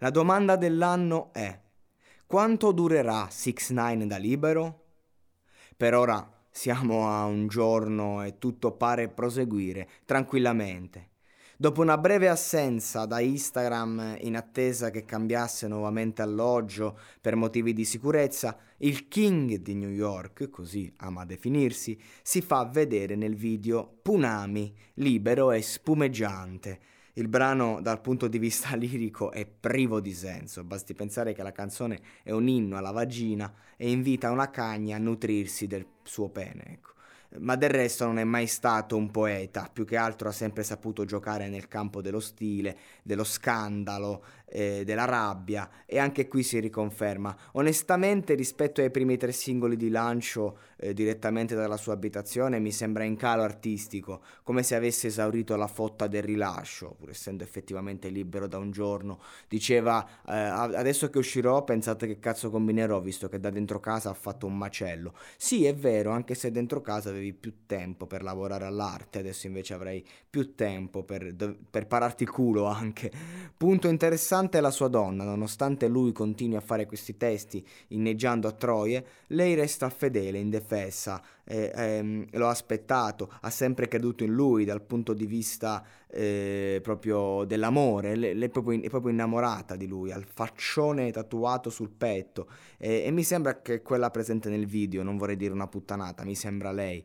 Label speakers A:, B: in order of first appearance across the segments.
A: La domanda dell'anno è: quanto durerà 6 9 da libero? Per ora siamo a un giorno e tutto pare proseguire tranquillamente. Dopo una breve assenza da Instagram in attesa che cambiasse nuovamente alloggio per motivi di sicurezza, il King di New York, così ama definirsi, si fa vedere nel video Punami, libero e spumeggiante. Il brano dal punto di vista lirico è privo di senso, basti pensare che la canzone è un inno alla vagina e invita una cagna a nutrirsi del suo pene. Ecco ma del resto non è mai stato un poeta, più che altro ha sempre saputo giocare nel campo dello stile, dello scandalo, eh, della rabbia e anche qui si riconferma. Onestamente rispetto ai primi tre singoli di lancio eh, direttamente dalla sua abitazione mi sembra in calo artistico, come se avesse esaurito la fotta del rilascio, pur essendo effettivamente libero da un giorno. Diceva eh, adesso che uscirò pensate che cazzo combinerò visto che da dentro casa ha fatto un macello. Sì è vero, anche se dentro casa avevi più tempo per lavorare all'arte, adesso invece avrei più tempo per, per pararti il culo anche. Punto interessante è la sua donna, nonostante lui continui a fare questi testi inneggiando a Troie, lei resta fedele, indefessa, eh, ehm, lo ha aspettato, ha sempre creduto in lui dal punto di vista eh, proprio dell'amore, lei, lei è, proprio, è, proprio, innamorata di lui, ha il faccione tatuato sul petto. E, e mi sembra che quella presente nel video, non vorrei dire una puttanata, mi sembra lei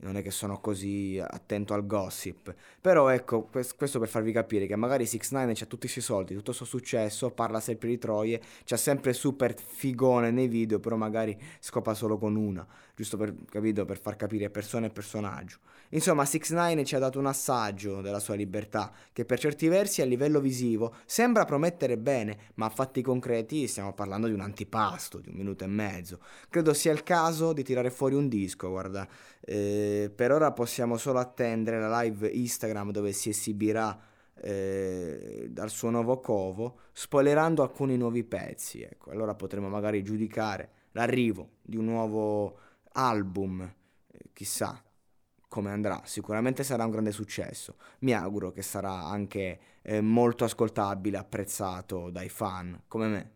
A: non è che sono così attento al gossip. Però ecco, questo per farvi capire che magari 6 9 ha tutti i suoi soldi, tutto il suo successo, parla sempre di troie, c'ha sempre super figone nei video, però magari scopa solo con una, giusto per, capito, per far capire persona e personaggio. Insomma, 6 9 ci ha dato un assaggio della sua libertà, che per certi versi a livello visivo sembra promettere bene, ma a fatti concreti stiamo parlando di un antipasto, di un minuto e mezzo. Credo sia il caso di tirare fuori un disco, guarda. Eh, per ora possiamo solo attendere la live Instagram dove si esibirà eh, dal suo nuovo covo, spoilerando alcuni nuovi pezzi. Ecco, allora potremo magari giudicare l'arrivo di un nuovo album, eh, chissà come andrà. Sicuramente sarà un grande successo. Mi auguro che sarà anche eh, molto ascoltabile, apprezzato dai fan come me.